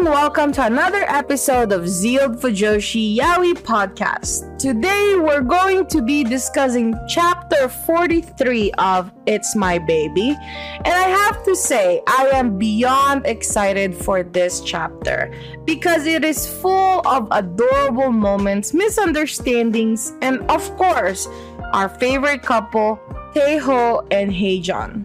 and welcome to another episode of Zealed Fujoshi Yaoi podcast. Today we're going to be discussing chapter 43 of It's My Baby. And I have to say, I am beyond excited for this chapter because it is full of adorable moments, misunderstandings, and of course, our favorite couple, Taeho and Haejun.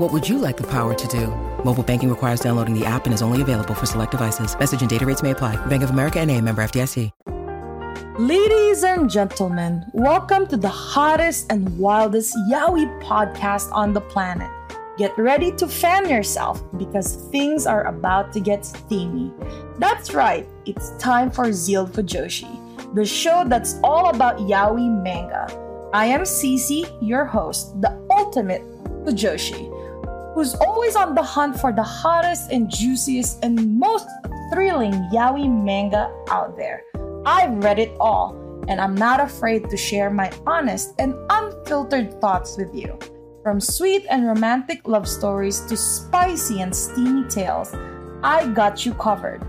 What would you like the power to do? Mobile banking requires downloading the app and is only available for select devices. Message and data rates may apply. Bank of America and a member FDIC. Ladies and gentlemen, welcome to the hottest and wildest yaoi podcast on the planet. Get ready to fan yourself because things are about to get steamy. That's right, it's time for Zealed Fujoshi, the show that's all about yaoi manga. I am CeeCee, your host, the ultimate Fujoshi, who's always on the hunt for the hottest and juiciest and most thrilling yaoi manga out there. I've read it all, and I'm not afraid to share my honest and unfiltered thoughts with you. From sweet and romantic love stories to spicy and steamy tales, I got you covered.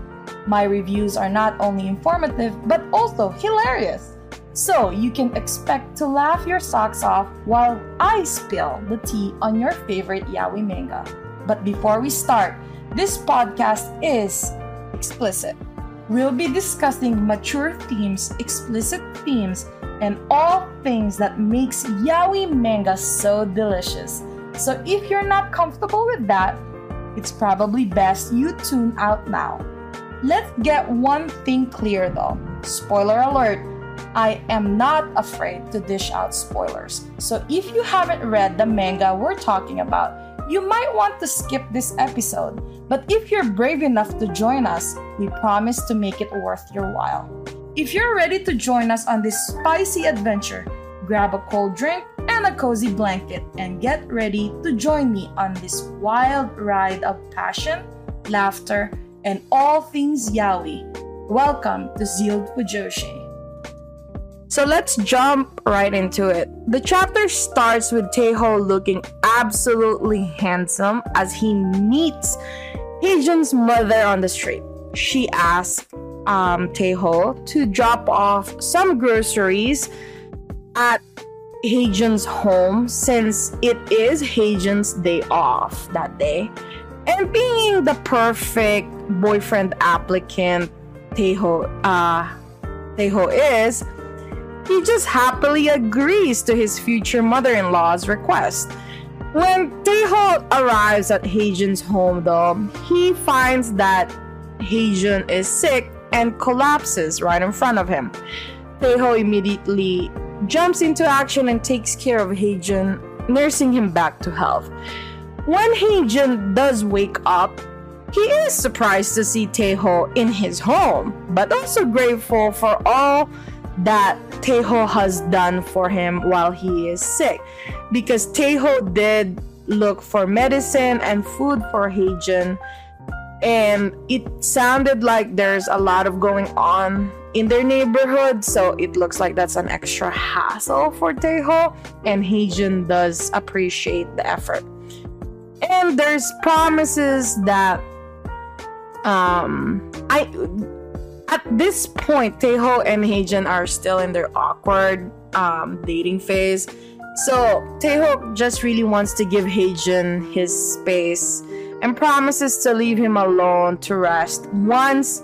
My reviews are not only informative but also hilarious. So you can expect to laugh your socks off while I spill the tea on your favorite yaoi manga. But before we start, this podcast is explicit. We'll be discussing mature themes, explicit themes, and all things that makes yaoi manga so delicious. So if you're not comfortable with that, it's probably best you tune out now. Let's get one thing clear though. Spoiler alert, I am not afraid to dish out spoilers. So if you haven't read the manga we're talking about, you might want to skip this episode. But if you're brave enough to join us, we promise to make it worth your while. If you're ready to join us on this spicy adventure, grab a cold drink and a cozy blanket and get ready to join me on this wild ride of passion, laughter, and all things yaoi. Welcome to Zealed Fujoshi. So let's jump right into it. The chapter starts with Taeho looking absolutely handsome as he meets Haejun's mother on the street. She asks um, Taeho to drop off some groceries at Haejun's home since it is Haejun's day off that day. And being the perfect boyfriend applicant Taeho, uh, Taeho is, he just happily agrees to his future mother in law's request. When Taeho arrives at Haejun's home, though, he finds that Haejun is sick and collapses right in front of him. Taeho immediately jumps into action and takes care of Haejun, nursing him back to health. When Haejun does wake up, he is surprised to see Taeho in his home, but also grateful for all that Taeho has done for him while he is sick. Because Taeho did look for medicine and food for Haejun, and it sounded like there's a lot of going on in their neighborhood, so it looks like that's an extra hassle for Taeho, and Haejun does appreciate the effort. And there's promises that um I at this point, Taeho and Haejun are still in their awkward um, dating phase. So Taeho just really wants to give Haejun his space and promises to leave him alone to rest once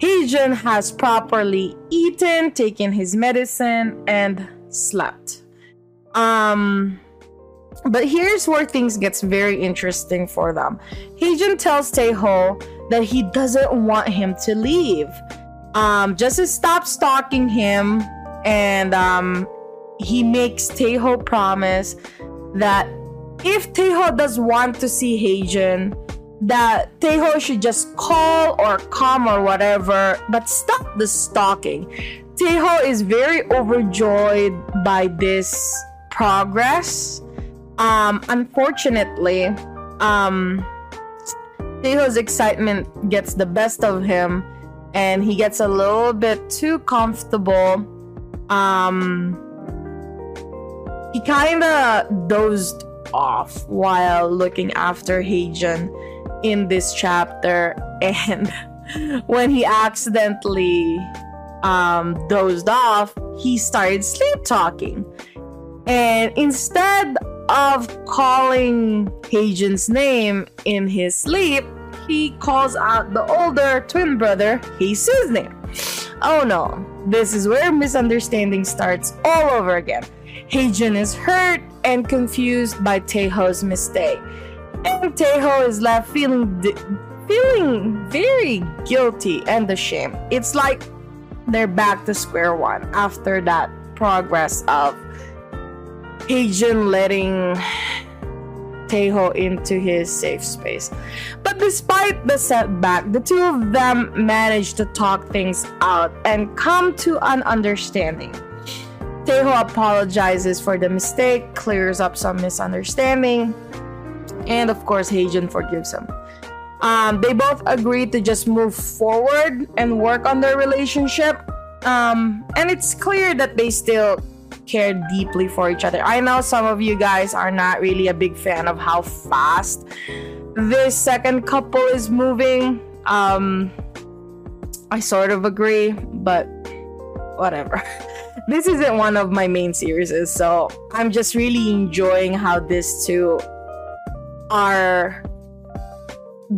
Haejun has properly eaten, taken his medicine, and slept. Um, but here's where things gets very interesting for them. Haejun tells Taeho that he doesn't want him to leave um, just to stop stalking him, and um, he makes Taeho promise that if Taeho does want to see Haejun, that Taeho should just call or come or whatever, but stop the stalking. Taeho is very overjoyed by this progress. Um, unfortunately, um, Taeho's excitement gets the best of him, and he gets a little bit too comfortable. Um, he kind of dozed off while looking after Haejun in this chapter, and when he accidentally um, dozed off, he started sleep talking. And instead of calling Haejun's name in his sleep, he calls out the older twin brother, Haesoo' name. Oh no, this is where misunderstanding starts all over again. Haejun is hurt and confused by Taeho's mistake. And Taeho is left feeling di- feeling very guilty and ashamed. It's like they're back to square one after that progress of Haejun letting Taeho into his safe space. But despite the setback, the two of them managed to talk things out and come to an understanding. Taeho apologizes for the mistake, clears up some misunderstanding, and of course, Haejun forgives him. Um, they both agree to just move forward and work on their relationship. Um, and it's clear that they still care deeply for each other. I know some of you guys are not really a big fan of how fast this second couple is moving. Um, I sort of agree, but whatever. this isn't one of my main series, so I'm just really enjoying how these two are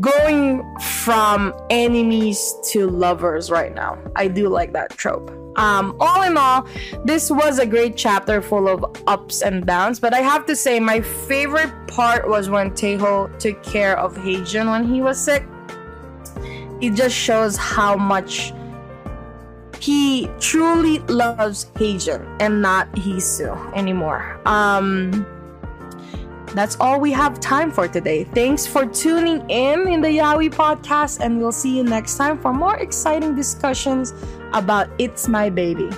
going from enemies to lovers right now. I do like that trope. Um, all in all, this was a great chapter full of ups and downs, but I have to say, my favorite part was when Taeho took care of Haejun when he was sick. It just shows how much he truly loves Haejun and not Haesoo anymore. Um, that's all we have time for today. Thanks for tuning in in the Yaoi podcast, and we'll see you next time for more exciting discussions about It's My Baby.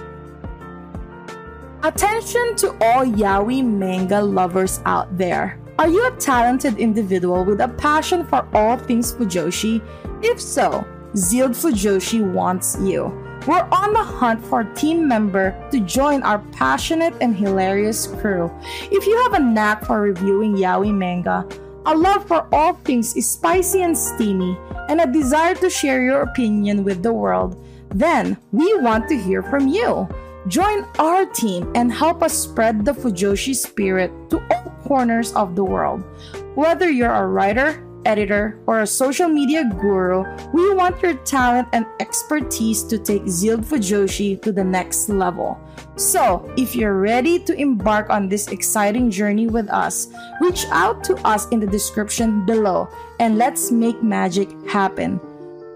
Attention to all Yaoi manga lovers out there. Are you a talented individual with a passion for all things Fujoshi? If so, Zealed Fujoshi wants you. We're on the hunt for a team member to join our passionate and hilarious crew. If you have a knack for reviewing yaoi manga, a love for all things spicy and steamy, and a desire to share your opinion with the world, then we want to hear from you. Join our team and help us spread the Fujoshi spirit to all corners of the world. Whether you're a writer, editor, or a social media guru, we want your talent and expertise to take Zealed Fujoshi to the next level. So, if you're ready to embark on this exciting journey with us, reach out to us in the description below and let's make magic happen.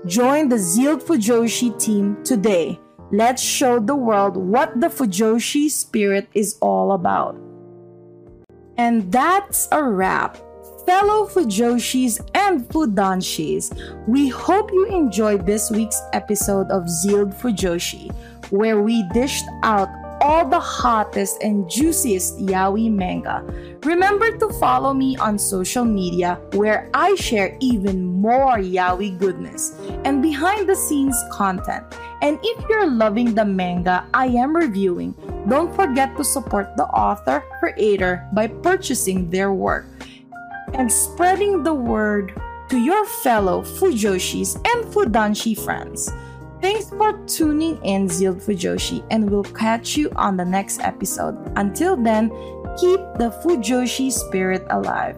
Join the Zealed Fujoshi team today. Let's show the world what the Fujoshi spirit is all about. And that's a wrap fellow Fujoshis and Fudanshis. We hope you enjoyed this week's episode of Zealed Fujoshi, where we dished out all the hottest and juiciest yaoi manga. Remember to follow me on social media where I share even more yaoi goodness and behind the scenes content. And if you're loving the manga I am reviewing, don't forget to support the author creator by purchasing their work and spreading the word to your fellow Fujoshis and Fudanshi friends. Thanks for tuning in, Zealed Fujoshi, and we'll catch you on the next episode. Until then, keep the Fujoshi spirit alive.